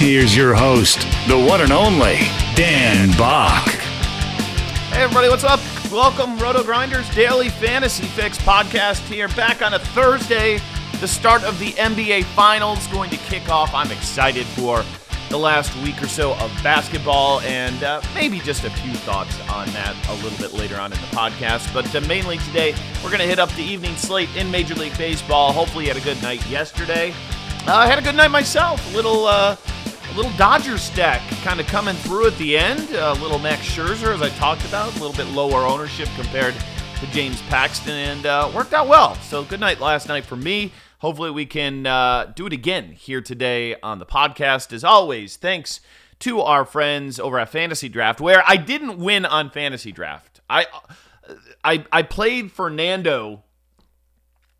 Here's your host, the one and only Dan Back. Hey, everybody, what's up? Welcome, Roto Grinders Daily Fantasy Fix podcast here, back on a Thursday. The start of the NBA Finals going to kick off. I'm excited for the last week or so of basketball and uh, maybe just a few thoughts on that a little bit later on in the podcast. But uh, mainly today, we're going to hit up the evening slate in Major League Baseball. Hopefully, you had a good night yesterday. Uh, I had a good night myself. A little. Uh, a little Dodgers stack kind of coming through at the end. A little Max Scherzer, as I talked about, a little bit lower ownership compared to James Paxton, and uh, worked out well. So good night last night for me. Hopefully we can uh, do it again here today on the podcast. As always, thanks to our friends over at Fantasy Draft, where I didn't win on Fantasy Draft. I I, I played Fernando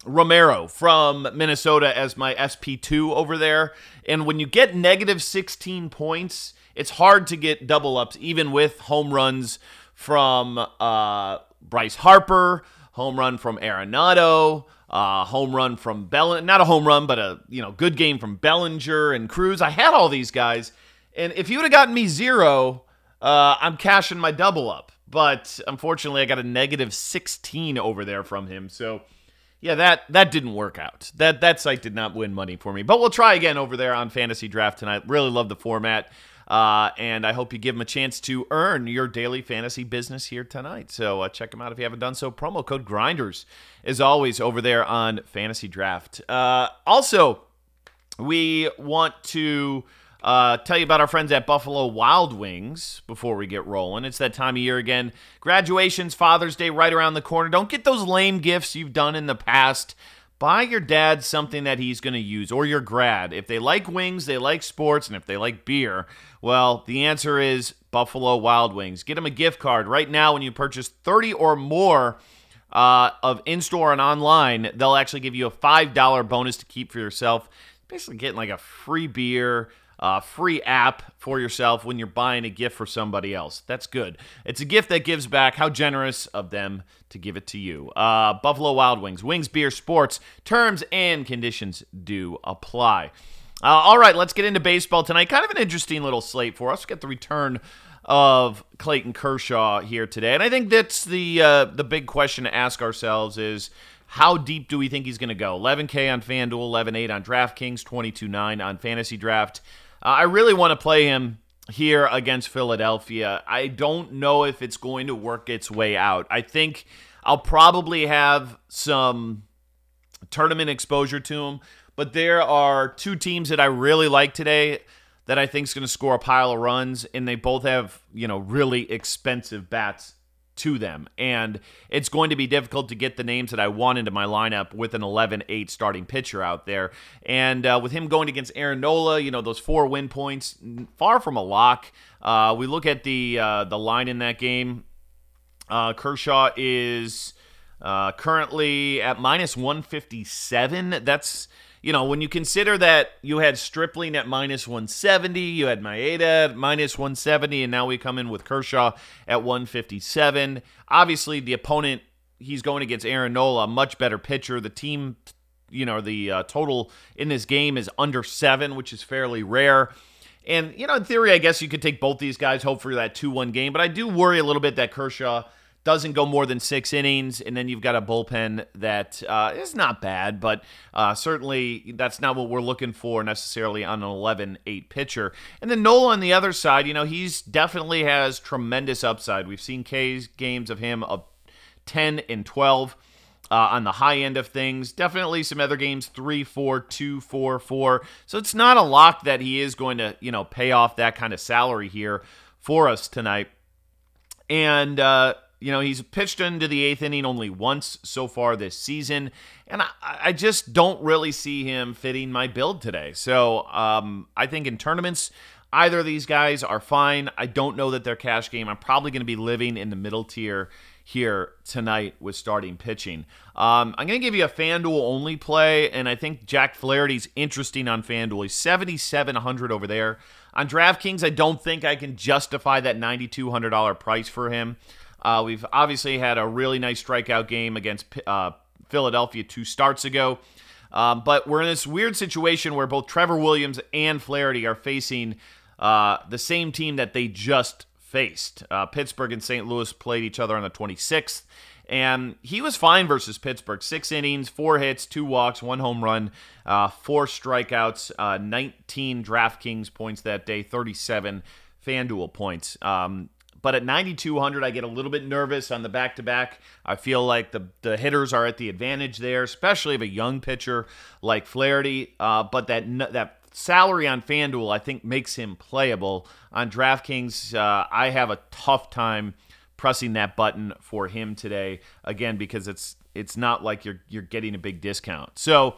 Romero from Minnesota as my SP2 over there. And when you get negative 16 points, it's hard to get double ups, even with home runs from uh, Bryce Harper, home run from Arenado, uh, home run from Bell, not a home run, but a you know good game from Bellinger and Cruz. I had all these guys, and if you would have gotten me zero, uh, I'm cashing my double up. But unfortunately, I got a negative 16 over there from him. So yeah, that that didn't work out. That that site did not win money for me. But we'll try again over there on Fantasy Draft tonight. Really love the format. Uh, and I hope you give them a chance to earn your daily fantasy business here tonight. So uh, check them out if you haven't done so. Promo code Grinders is always over there on Fantasy Draft. Uh, also, we want to uh, tell you about our friends at Buffalo Wild Wings before we get rolling. It's that time of year again. Graduations, Father's Day right around the corner. Don't get those lame gifts you've done in the past. Buy your dad something that he's going to use, or your grad. If they like wings, they like sports, and if they like beer, well, the answer is Buffalo Wild Wings. Get them a gift card right now when you purchase 30 or more uh, of in store and online. They'll actually give you a $5 bonus to keep for yourself. Basically, getting like a free beer uh, free app for yourself when you're buying a gift for somebody else. That's good. It's a gift that gives back. How generous of them to give it to you. Uh, Buffalo Wild Wings, Wings Beer Sports. Terms and conditions do apply. Uh, all right, let's get into baseball tonight. Kind of an interesting little slate for us. We Get the return of Clayton Kershaw here today, and I think that's the uh, the big question to ask ourselves is how deep do we think he's going to go? 11K on FanDuel, 11.8 on DraftKings, 22.9 on Fantasy Draft. Uh, I really want to play him here against Philadelphia. I don't know if it's going to work its way out. I think I'll probably have some tournament exposure to him, but there are two teams that I really like today that I think is going to score a pile of runs, and they both have you know really expensive bats to them. And it's going to be difficult to get the names that I want into my lineup with an 11 8 starting pitcher out there. And uh, with him going against Aaron Nola, you know, those four win points, far from a lock. Uh, we look at the, uh, the line in that game. Uh, Kershaw is uh, currently at minus 157. That's you know, when you consider that you had Stripling at minus 170, you had Maeda at minus 170, and now we come in with Kershaw at 157. Obviously, the opponent he's going against Aaron Nola, much better pitcher. The team, you know, the uh, total in this game is under seven, which is fairly rare. And, you know, in theory, I guess you could take both these guys, hope for that 2 1 game, but I do worry a little bit that Kershaw doesn't go more than six innings, and then you've got a bullpen that uh, is not bad, but uh, certainly that's not what we're looking for necessarily on an 11 8 pitcher. And then Nola on the other side, you know, he's definitely has tremendous upside. We've seen K's games of him of 10 and 12. Uh, on the high end of things. Definitely some other games, three, four, two, four, four. So it's not a lock that he is going to, you know, pay off that kind of salary here for us tonight. And, uh, you know, he's pitched into the eighth inning only once so far this season. And I, I just don't really see him fitting my build today. So um, I think in tournaments, either of these guys are fine. I don't know that they're cash game. I'm probably going to be living in the middle tier here tonight with starting pitching. Um, I'm going to give you a FanDuel only play, and I think Jack Flaherty's interesting on FanDuel. He's 7,700 over there. On DraftKings, I don't think I can justify that $9,200 price for him. Uh, we've obviously had a really nice strikeout game against uh, Philadelphia two starts ago. Um, but we're in this weird situation where both Trevor Williams and Flaherty are facing uh, the same team that they just faced. Uh, Pittsburgh and St. Louis played each other on the 26th, and he was fine versus Pittsburgh. Six innings, four hits, two walks, one home run, uh, four strikeouts, uh, 19 DraftKings points that day, 37 FanDuel points. Um, but at 9,200, I get a little bit nervous on the back to back. I feel like the, the hitters are at the advantage there, especially of a young pitcher like Flaherty. Uh, but that that salary on FanDuel, I think, makes him playable. On DraftKings, uh, I have a tough time pressing that button for him today. Again, because it's it's not like you're you're getting a big discount. So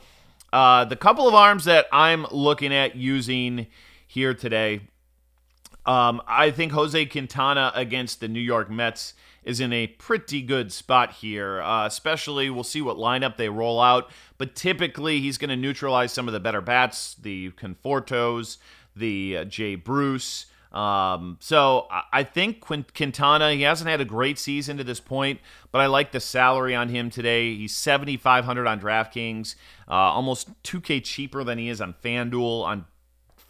uh, the couple of arms that I'm looking at using here today, um, I think Jose Quintana against the New York Mets is in a pretty good spot here. Uh, especially, we'll see what lineup they roll out, but typically he's going to neutralize some of the better bats, the Confortos, the uh, Jay Bruce. Um, so I think Quintana, he hasn't had a great season to this point, but I like the salary on him today. He's 7,500 on DraftKings, uh, almost 2K cheaper than he is on FanDuel. On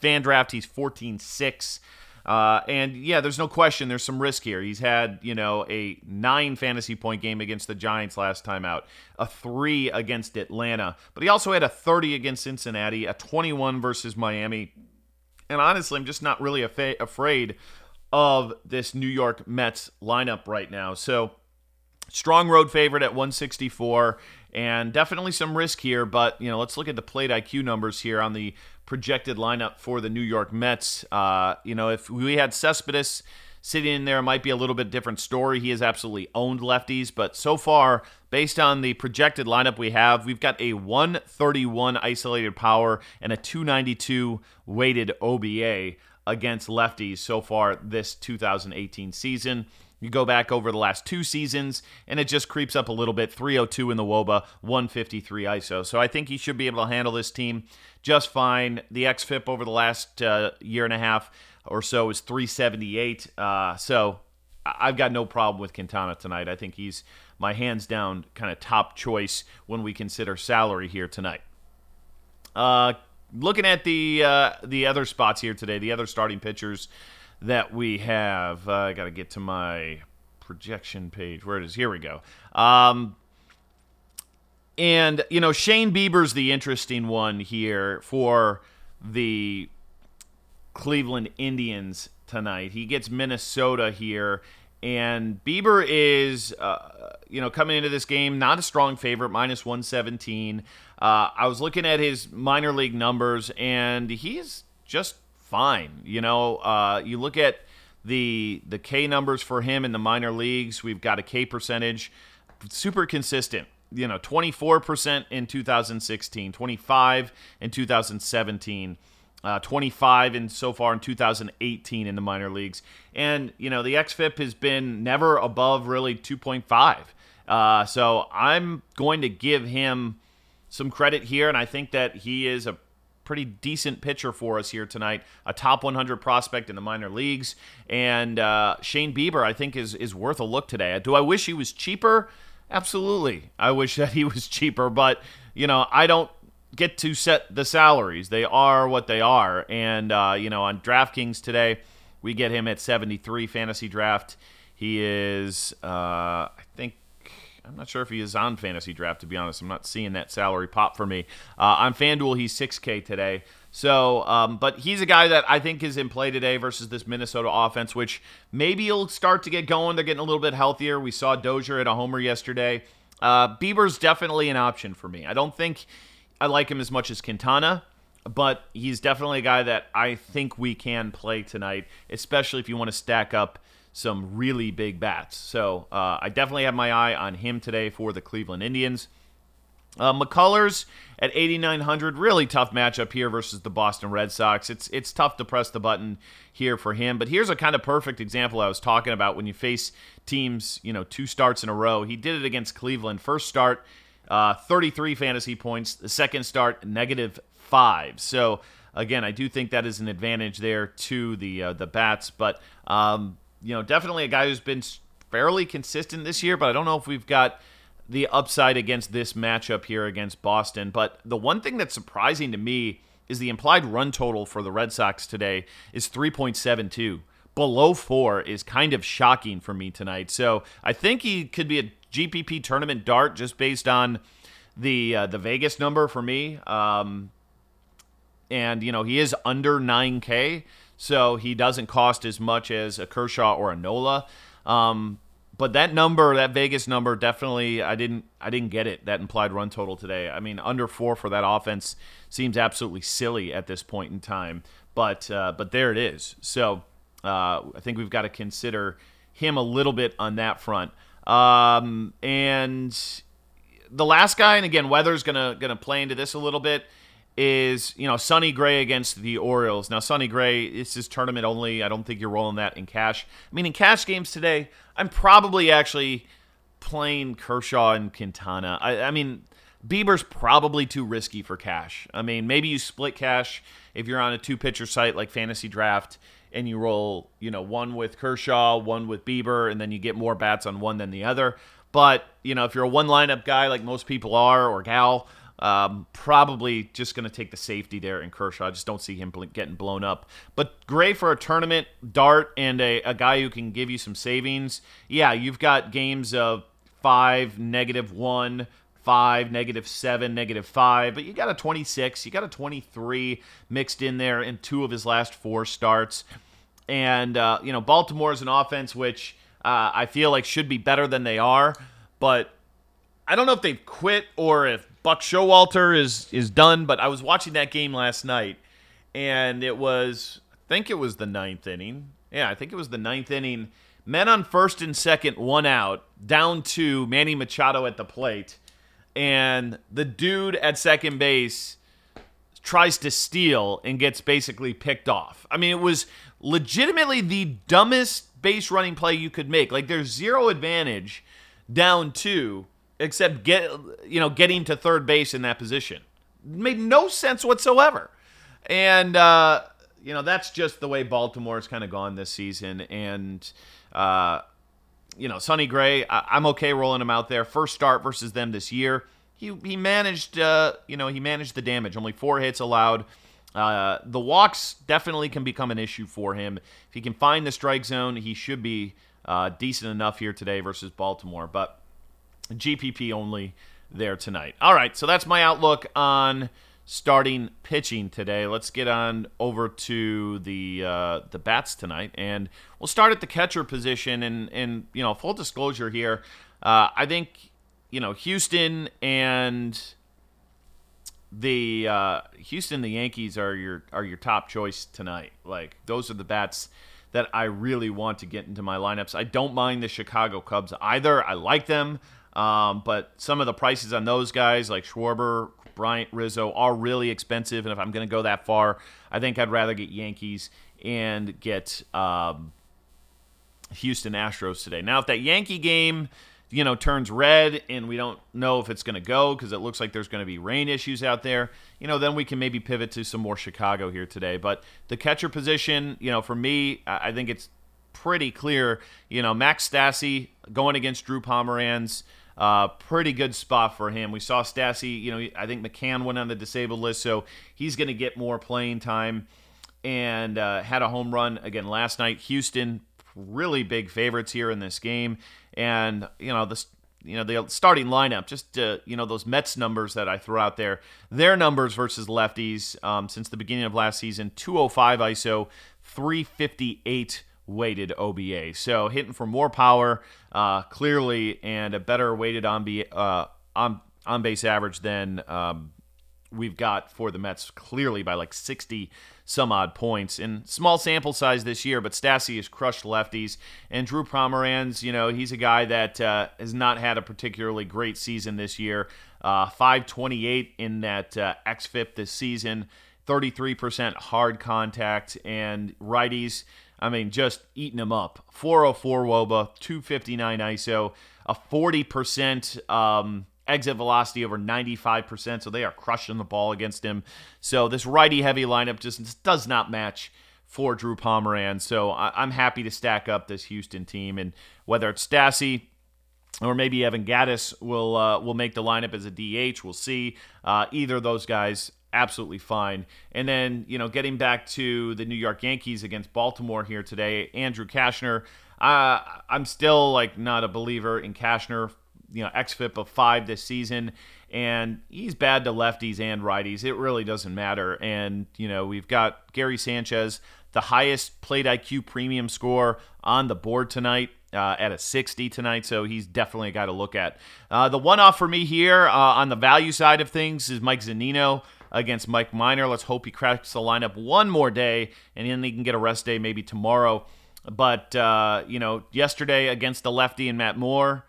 FanDraft, he's 14.6. Uh, and yeah, there's no question there's some risk here. He's had, you know, a nine fantasy point game against the Giants last time out, a three against Atlanta, but he also had a 30 against Cincinnati, a 21 versus Miami. And honestly, I'm just not really afa- afraid of this New York Mets lineup right now. So, strong road favorite at 164 and definitely some risk here but you know let's look at the plate iq numbers here on the projected lineup for the New York Mets. Uh, you know, if we had Cespedes sitting in there, it might be a little bit different story. He has absolutely owned lefties, but so far, based on the projected lineup we have, we've got a 131 isolated power and a 292 weighted OBA against lefties so far this 2018 season. You go back over the last two seasons, and it just creeps up a little bit 302 in the WOBA, 153 ISO. So I think he should be able to handle this team just fine. The XFIP over the last uh, year and a half or so is 378. Uh, so I've got no problem with Quintana tonight. I think he's my hands down kind of top choice when we consider salary here tonight. Uh, looking at the uh, the other spots here today, the other starting pitchers that we have. Uh, I got to get to my projection page. Where it is? Here we go. Um, and you know, Shane Bieber's the interesting one here for the Cleveland Indians tonight. He gets Minnesota here. And Bieber is, uh, you know, coming into this game, not a strong favorite, minus 117. Uh, I was looking at his minor league numbers, and he's just fine. You know, uh, you look at the the K numbers for him in the minor leagues. We've got a K percentage, super consistent. You know, 24% in 2016, 25 in 2017. Uh, 25 in so far in 2018 in the minor leagues, and you know the xFIP has been never above really 2.5. Uh, so I'm going to give him some credit here, and I think that he is a pretty decent pitcher for us here tonight. A top 100 prospect in the minor leagues, and uh, Shane Bieber, I think, is is worth a look today. Do I wish he was cheaper? Absolutely, I wish that he was cheaper, but you know, I don't get to set the salaries. They are what they are, and uh, you know, on DraftKings today, we get him at 73 fantasy draft. He is, uh, I'm not sure if he is on fantasy draft, to be honest. I'm not seeing that salary pop for me. Uh, on FanDuel, he's 6K today. So, um, but he's a guy that I think is in play today versus this Minnesota offense, which maybe he'll start to get going. They're getting a little bit healthier. We saw Dozier at a homer yesterday. Uh, Bieber's definitely an option for me. I don't think I like him as much as Quintana, but he's definitely a guy that I think we can play tonight, especially if you want to stack up some really big bats. So uh, I definitely have my eye on him today for the Cleveland Indians. Uh, McCullers at 8,900, really tough matchup here versus the Boston Red Sox. It's it's tough to press the button here for him, but here's a kind of perfect example I was talking about when you face teams, you know, two starts in a row. He did it against Cleveland. First start, uh, 33 fantasy points. The second start, negative five. So again, I do think that is an advantage there to the uh, the bats, but um, you know, definitely a guy who's been fairly consistent this year. But I don't know if we've got the upside against this matchup here against Boston. But the one thing that's surprising to me is the implied run total for the Red Sox today is 3.72. Below four is kind of shocking for me tonight. So I think he could be a GPP tournament dart just based on the uh, the Vegas number for me. Um, and you know he is under 9K, so he doesn't cost as much as a Kershaw or a Nola. Um, but that number, that Vegas number, definitely I didn't I didn't get it. That implied run total today. I mean, under four for that offense seems absolutely silly at this point in time. But uh, but there it is. So uh, I think we've got to consider him a little bit on that front. Um, and the last guy, and again, weather's gonna gonna play into this a little bit is you know Sonny Gray against the Orioles. Now Sonny Gray, this is tournament only. I don't think you're rolling that in cash. I mean, in cash games today, I'm probably actually playing Kershaw and Quintana. I, I mean, Bieber's probably too risky for cash. I mean, maybe you split cash if you're on a two pitcher site like Fantasy Draft and you roll, you know, one with Kershaw, one with Bieber, and then you get more bats on one than the other. But, you know, if you're a one lineup guy like most people are or gal, um, probably just going to take the safety there in Kershaw. I just don't see him bl- getting blown up. But Gray for a tournament, Dart, and a, a guy who can give you some savings. Yeah, you've got games of five, negative one, five, negative seven, negative five, but you got a 26, you got a 23 mixed in there in two of his last four starts. And, uh, you know, Baltimore is an offense which uh, I feel like should be better than they are, but I don't know if they've quit or if Buck Showalter is is done, but I was watching that game last night, and it was I think it was the ninth inning. Yeah, I think it was the ninth inning. Men on first and second, one out, down to Manny Machado at the plate, and the dude at second base tries to steal and gets basically picked off. I mean, it was legitimately the dumbest base running play you could make. Like there's zero advantage down two except get you know getting to third base in that position. made no sense whatsoever. And uh, you know that's just the way Baltimore's kind of gone this season. And uh, you know Sonny Gray, I- am okay rolling him out there. First start versus them this year. He he managed uh, you know he managed the damage. Only four hits allowed. Uh, the walks definitely can become an issue for him. If he can find the strike zone, he should be uh, decent enough here today versus Baltimore. But GPP only there tonight. All right, so that's my outlook on starting pitching today. Let's get on over to the uh, the bats tonight, and we'll start at the catcher position. And and you know, full disclosure here, uh, I think you know Houston and the uh, Houston the Yankees are your are your top choice tonight. Like those are the bats that I really want to get into my lineups. I don't mind the Chicago Cubs either. I like them. Um, but some of the prices on those guys, like Schwarber, Bryant, Rizzo, are really expensive. And if I'm going to go that far, I think I'd rather get Yankees and get um, Houston Astros today. Now, if that Yankee game, you know, turns red and we don't know if it's going to go because it looks like there's going to be rain issues out there, you know, then we can maybe pivot to some more Chicago here today. But the catcher position, you know, for me, I think it's pretty clear. You know, Max Stassi going against Drew Pomeranz. Uh, pretty good spot for him. We saw Stassi, you know, I think McCann went on the disabled list, so he's going to get more playing time and uh, had a home run again last night. Houston, really big favorites here in this game, and you know the you know the starting lineup, just uh, you know those Mets numbers that I throw out there, their numbers versus lefties um, since the beginning of last season: 205 ISO, 358 weighted OBA. So hitting for more power, uh, clearly, and a better weighted on uh, on on base average than um, we've got for the Mets, clearly by like 60 some odd points. In small sample size this year, but Stassi has crushed lefties. And Drew Pomeranz, you know, he's a guy that uh, has not had a particularly great season this year. Uh, 528 in that uh, XFIP this season, 33% hard contact, and righties. I mean, just eating them up. 404 Woba, 259 ISO, a 40% um, exit velocity over 95%, so they are crushing the ball against him. So this righty heavy lineup just does not match for Drew Pomeranz. So I- am happy to stack up this Houston team, and whether it's Stassi or maybe Evan Gattis will uh, will make the lineup as a DH. We'll see. Uh, either of those guys, absolutely fine. And then you know, getting back to the New York Yankees against Baltimore here today, Andrew Cashner. Uh, I'm still like not a believer in Cashner. you know xFIP of five this season, and he's bad to lefties and righties. It really doesn't matter. And you know we've got Gary Sanchez, the highest plate IQ premium score on the board tonight. Uh, at a 60 tonight, so he's definitely a guy to look at. Uh, the one off for me here uh, on the value side of things is Mike Zunino against Mike Minor. Let's hope he cracks the lineup one more day, and then he can get a rest day maybe tomorrow. But uh, you know, yesterday against the lefty and Matt Moore,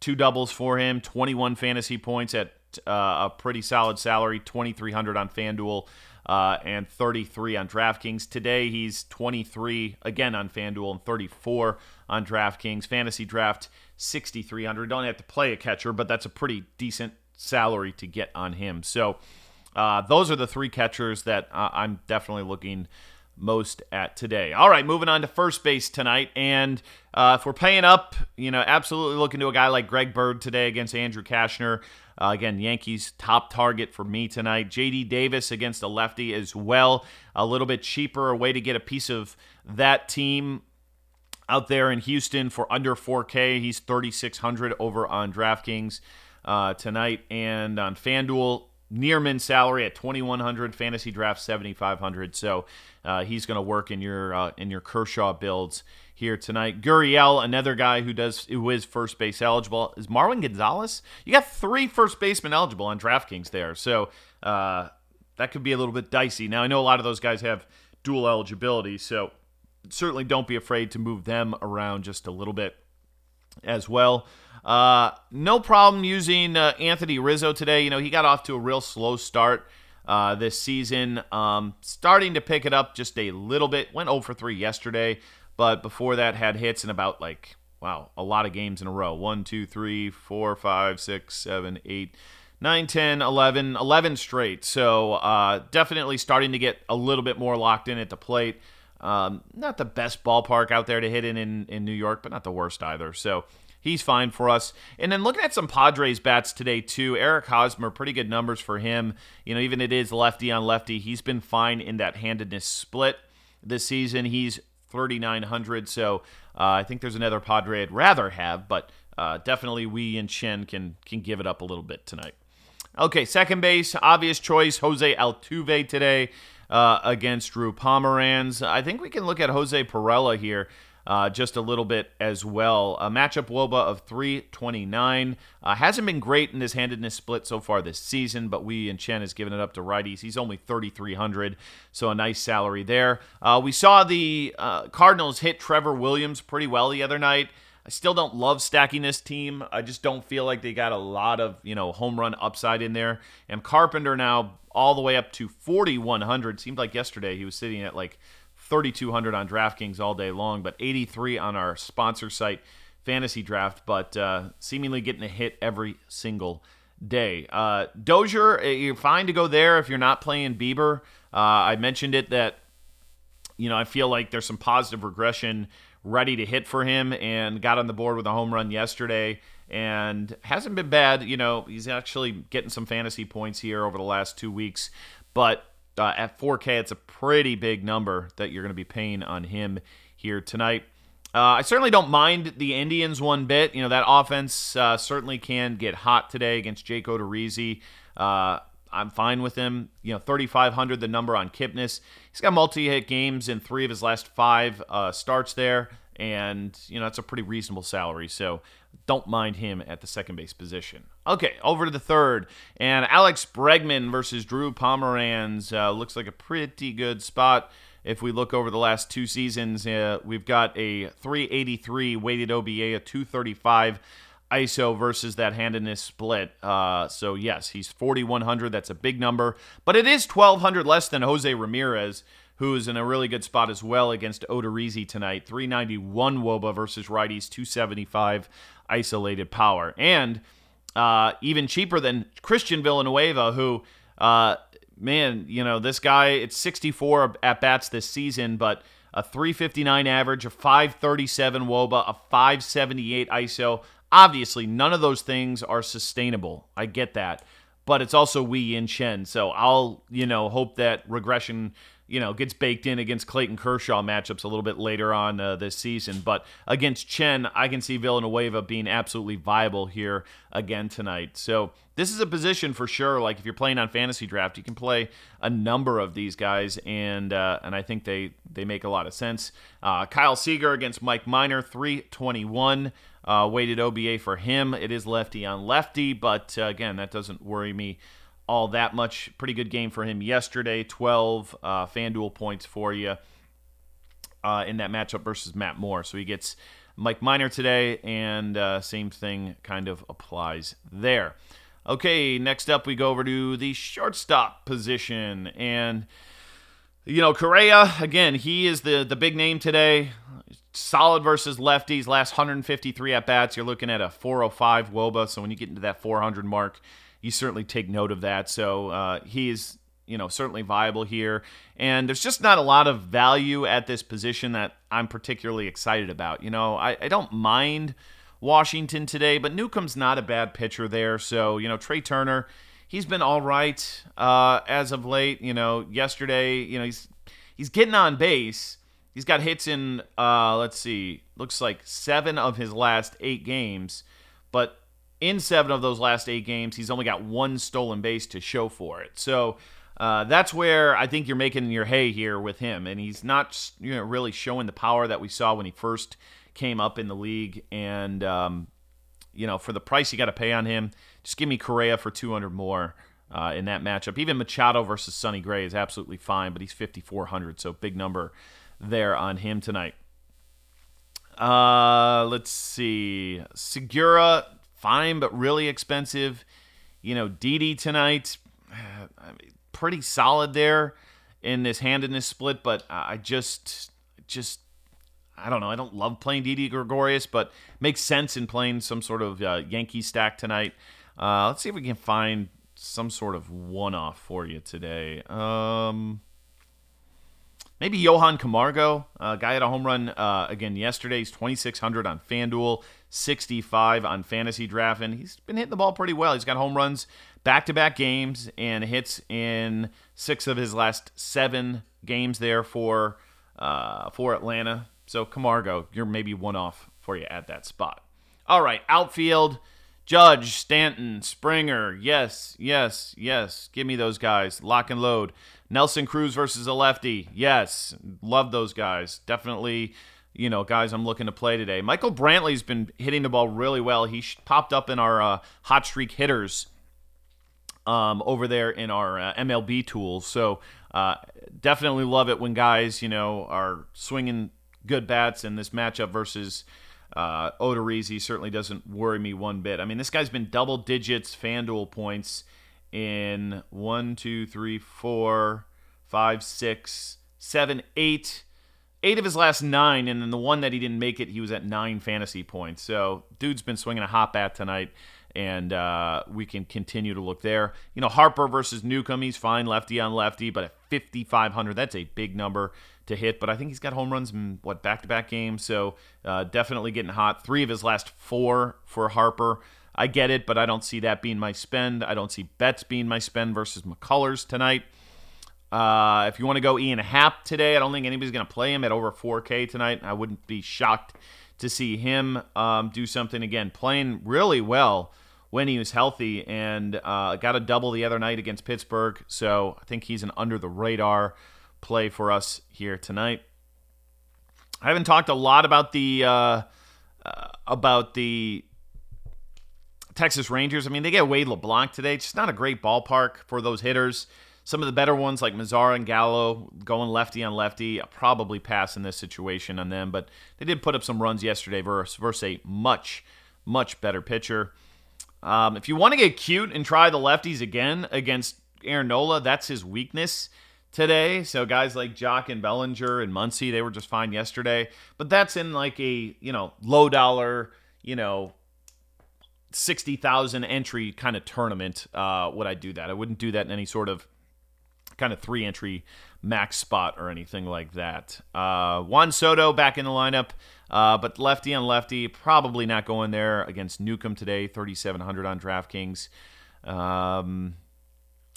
two doubles for him, 21 fantasy points at uh, a pretty solid salary, 2,300 on FanDuel. Uh, and 33 on DraftKings. Today he's 23 again on FanDuel and 34 on DraftKings. Fantasy draft 6,300. Don't have to play a catcher, but that's a pretty decent salary to get on him. So uh, those are the three catchers that uh, I'm definitely looking most at today. All right, moving on to first base tonight. And uh, if we're paying up, you know, absolutely looking to a guy like Greg Bird today against Andrew Cashner. Uh, again, Yankees top target for me tonight. JD Davis against a lefty as well. A little bit cheaper, a way to get a piece of that team out there in Houston for under 4K. He's 3,600 over on DraftKings uh, tonight. And on FanDuel, Nearman salary at 2100 fantasy draft 7500 so uh, he's going to work in your uh, in your Kershaw builds here tonight. Gurriel another guy who does who is first base eligible. Is Marwin Gonzalez? You got three first basemen eligible on DraftKings there. So uh, that could be a little bit dicey. Now I know a lot of those guys have dual eligibility. So certainly don't be afraid to move them around just a little bit as well uh, no problem using uh, Anthony Rizzo today. You know, he got off to a real slow start uh, this season. Um, starting to pick it up just a little bit. Went 0 for 3 yesterday, but before that had hits in about like, wow, a lot of games in a row. 1, 2, 3, 4, 5, 6, 7, 8, 9, 10, 11, 11 straight. So uh, definitely starting to get a little bit more locked in at the plate. Um, not the best ballpark out there to hit in, in in New York, but not the worst either. So He's fine for us. And then looking at some Padres bats today too, Eric Hosmer, pretty good numbers for him. You know, even it is lefty on lefty, he's been fine in that handedness split this season. He's 3,900. So uh, I think there's another Padre I'd rather have, but uh, definitely Wei Yin Chen can can give it up a little bit tonight. Okay, second base, obvious choice, Jose Altuve today uh, against Drew Pomeranz. I think we can look at Jose Pirela here uh, just a little bit as well. A matchup Woba of 329. Uh, hasn't been great in this handedness split so far this season, but Wei Yin Chen has given it up to righties. He's only 3,300, so a nice salary there. Uh, we saw the uh, Cardinals hit Trevor Williams pretty well the other night. I still don't love stacking this team. I just don't feel like they got a lot of, you know, home run upside in there. And Carpenter now all the way up to 4,100. Seemed like yesterday he was sitting at like 3,200 on DraftKings all day long, but 83 on our sponsor site, Fantasy Draft, but uh, seemingly getting a hit every single day. Uh, Dozier, eh, you're fine to go there if you're not playing Bieber. Uh, I mentioned it that, you know, I feel like there's some positive regression ready to hit for him and got on the board with a home run yesterday and hasn't been bad. You know, he's actually getting some fantasy points here over the last two weeks, but uh, at 4K, it's a pretty big number that you're going to be paying on him here tonight. Uh, I certainly don't mind the Indians one bit. You know, that offense uh, certainly can get hot today against Jake Odorizzi. Uh, I'm fine with him. You know, 3,500, the number on Kipnis. He's got multi hit games in three of his last five uh, starts there. And, you know, that's a pretty reasonable salary. So don't mind him at the second base position. Okay, over to the third. And Alex Bregman versus Drew Pomeranz uh, looks like a pretty good spot if we look over the last two seasons, uh, we've got a 383 weighted OBA, a 235 ISO versus that handedness split. Uh, so, yes, he's 4,100. That's a big number, but it is 1,200 less than Jose Ramirez, who's in a really good spot as well against Odorizzi tonight. 391 Woba versus righties, 275 isolated power. And uh, even cheaper than Christian Villanueva, who uh, man, you know, this guy, it's 64 at bats this season, but a 359 average, a 537 Woba, a 578 ISO. Obviously, none of those things are sustainable. I get that. But it's also Wei Yin Chen. So I'll, you know, hope that regression you know, gets baked in against Clayton Kershaw matchups a little bit later on uh, this season. But against Chen, I can see Villanueva being absolutely viable here again tonight. So this is a position for sure. Like if you're playing on fantasy draft, you can play a number of these guys, and uh, and I think they they make a lot of sense. Uh, Kyle Seager against Mike Minor, 321. Uh, weighted OBA for him. It is lefty on lefty, but uh, again, that doesn't worry me all that much. Pretty good game for him yesterday. 12 uh, FanDuel points for you uh, in that matchup versus Matt Moore. So he gets Mike Minor today, and uh, same thing kind of applies there. Okay, next up we go over to the shortstop position, and you know Correa again. He is the the big name today. Solid versus lefties. Last 153 at bats. You're looking at a 405 WOBA. So when you get into that 400 mark, you certainly take note of that. So uh, he's you know certainly viable here, and there's just not a lot of value at this position that I'm particularly excited about. You know, I, I don't mind Washington today, but Newcomb's not a bad pitcher there. So you know, trey Turner, he's been all right uh, as of late. You know, yesterday, you know he's he's getting on base. He's got hits in uh, let's see, looks like seven of his last eight games, but in seven of those last eight games, he's only got one stolen base to show for it. So uh, that's where I think you're making your hay here with him, and he's not you know really showing the power that we saw when he first came up in the league. And um, you know, for the price you got to pay on him, just give me Correa for 200 more. Uh, in that matchup, even Machado versus Sonny Gray is absolutely fine, but he's 5400, so big number there on him tonight. Uh, let's see, Segura fine but really expensive. You know, DD tonight, pretty solid there in this handedness split, but I just, just, I don't know. I don't love playing DD Gregorius, but makes sense in playing some sort of uh, Yankee stack tonight. Uh, let's see if we can find some sort of one-off for you today. Um, maybe Johan Camargo, uh, guy had a home run uh, again yesterday. He's 2,600 on FanDuel. 65 on fantasy draft, and he's been hitting the ball pretty well. He's got home runs back to back games and hits in six of his last seven games there for uh, for Atlanta. So Camargo, you're maybe one off for you at that spot. All right, outfield. Judge, Stanton, Springer, yes, yes, yes. Give me those guys. Lock and load. Nelson Cruz versus a lefty. Yes, love those guys. Definitely you know, guys I'm looking to play today. Michael Brantley's been hitting the ball really well. He popped up in our uh, hot streak hitters um, over there in our uh, MLB tools. So uh, definitely love it when guys, you know, are swinging good bats in this matchup versus uh, Odorizzi certainly doesn't worry me one bit. I mean, this guy's been double digits FanDuel points in one, two, three, four, five, six, seven, eight eight of his last nine, and then the one that he didn't make it, he was at nine fantasy points. So, dude's been swinging a hot bat tonight, and uh, we can continue to look there. You know, Harper versus Newcomb, he's fine lefty on lefty, but at 5,500, that's a big number to hit. But I think he's got home runs in what back to back games, so uh, definitely getting hot. Three of his last four for Harper. I get it, but I don't see that being my spend. I don't see Betts being my spend versus McCullers tonight. Uh, if you want to go Ian Happ today, I don't think anybody's going to play him at over 4K tonight. I wouldn't be shocked to see him um, do something again, playing really well when he was healthy and uh, got a double the other night against Pittsburgh. So I think he's an under the radar play for us here tonight. I haven't talked a lot about the uh, uh, about the Texas Rangers. I mean, they get Wade LeBlanc today. Just not a great ballpark for those hitters. Some of the better ones like Mazara and Gallo going lefty on lefty, probably pass in this situation on them, but they did put up some runs yesterday versus, versus a much, much better pitcher. Um, if you want to get cute and try the lefties again against Aaron Nola, that's his weakness today. So guys like Joc and Bellinger and Muncy, they were just fine yesterday. But that's in like a, you know, low dollar, you know, 60,000 entry kind of tournament. Uh, would I do that? I wouldn't do that in any sort of kind of three entry max spot or anything like that. Uh, Juan Soto back in the lineup, uh, but lefty on lefty, probably not going there against Newcomb today, 3,700 on DraftKings. Um,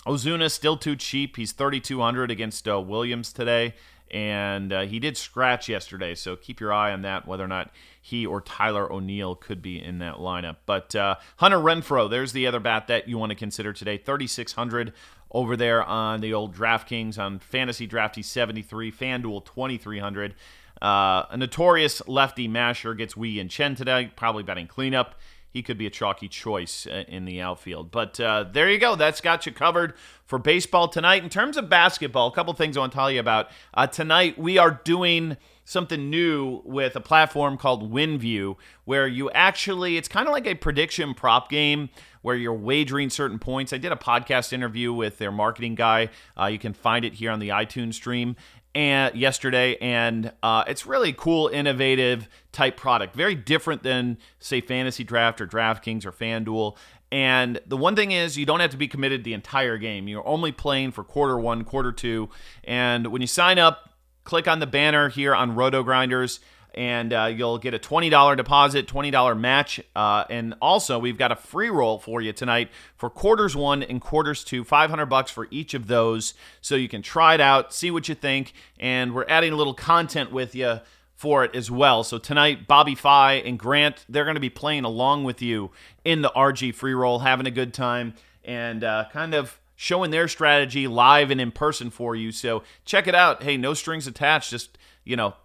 Ozuna still too cheap. He's 3,200 against uh, Williams today, and uh, he did scratch yesterday, so keep your eye on that, whether or not he or Tyler O'Neill could be in that lineup. But uh, Hunter Renfroe, there's the other bat that you want to consider today, 3,600 over there on the old DraftKings on Fantasy Drafty 73, FanDuel 2300. Uh, a notorious lefty masher gets Wei Yin Chen today, probably betting cleanup. He could be a chalky choice uh, in the outfield. But uh, there you go. That's got you covered for baseball tonight. In terms of basketball, a couple things I want to tell you about. Uh, tonight, we are doing something new with a platform called WinView, where you actually, it's kind of like a prediction prop game where you're wagering certain points. I did a podcast interview with their marketing guy. Uh, you can find it here on the iTunes stream and yesterday, and uh, it's really cool, innovative type product. Very different than say Fantasy Draft or DraftKings or FanDuel. And the one thing is, you don't have to be committed the entire game. You're only playing for quarter one, quarter two, and when you sign up, click on the banner here on Roto Grinders and uh, you'll get a $20 deposit, $20 match. Uh, and also, we've got a free roll for you tonight for quarters one and quarters two, 500 bucks for each of those. So you can try it out, see what you think. And we're adding a little content with you for it as well. So tonight, Bobby Fi and Grant, they're going to be playing along with you in the RG free roll, having a good time and uh, kind of showing their strategy live and in person for you. So check it out. Hey, no strings attached. Just, you know,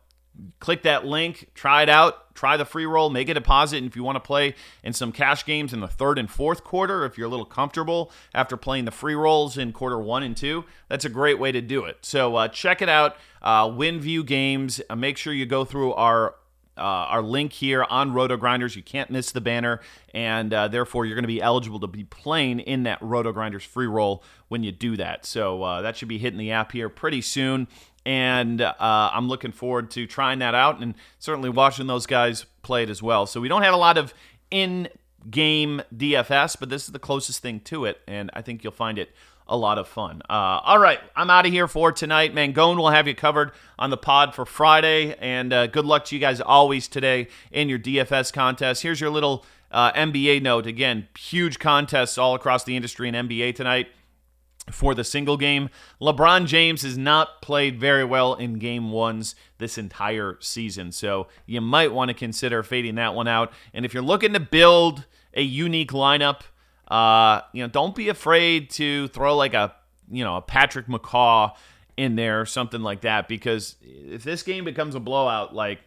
click that link, try it out, try the free roll, make a deposit. And if you want to play in some cash games in the third and fourth quarter, if you're a little comfortable after playing the free rolls in quarter one and two, that's a great way to do it. So uh, check it out. Uh, WinView Games. Uh, make sure you go through our uh, our link here on Roto Grinders. You can't miss the banner, and uh, therefore you're going to be eligible to be playing in that Roto Grinders free roll when you do that. So uh, that should be hitting the app here pretty soon and uh, I'm looking forward to trying that out and certainly watching those guys play it as well. So we don't have a lot of in-game DFS, but this is the closest thing to it, and I think you'll find it a lot of fun. Uh, all right, I'm out of here for tonight. Mangone will have you covered on the pod for Friday, and uh, good luck to you guys always today in your DFS contest. Here's your little uh, NBA note. Again, huge contests all across the industry in NBA tonight for the single game. LeBron James has not played very well in game ones this entire season. So you might want to consider fading that one out. And if you're looking to build a unique lineup, uh, you know, don't be afraid to throw like a, you know, a Patrick McCaw in there or something like that. Because if this game becomes a blowout, like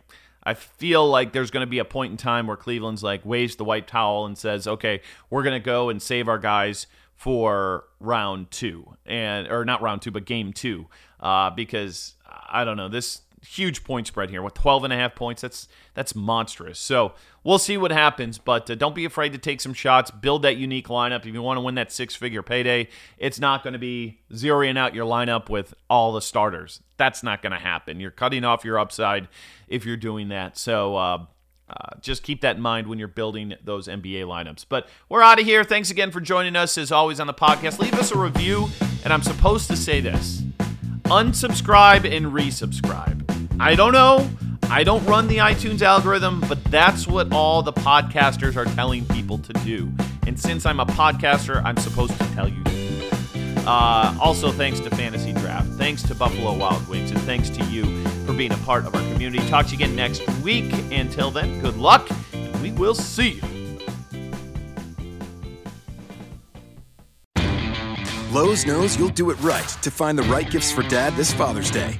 I feel like there's going to be a point in time where Cleveland's like waves the white towel and says, okay, we're going to go and save our guys for round two and or not round two but game two uh, because i don't know this huge point spread here with 12 and a half points that's that's monstrous so we'll see what happens but uh, don't be afraid to take some shots build that unique lineup if you want to win that six figure payday it's not going to be zeroing out your lineup with all the starters that's not going to happen you're cutting off your upside if you're doing that so uh, uh, just keep that in mind when you're building those NBA lineups. But we're out of here. Thanks again for joining us, as always, on the podcast. Leave us a review, and I'm supposed to say this unsubscribe and resubscribe. I don't know. I don't run the iTunes algorithm, but that's what all the podcasters are telling people to do. And since I'm a podcaster, I'm supposed to tell you. Uh, also, thanks to Fantasy Draft. Thanks to Buffalo Wild Wings, and thanks to you for being a part of our community. Talk to you again next week. Until then, good luck, and we will see you. Lowe's knows you'll do it right to find the right gifts for dad this Father's Day.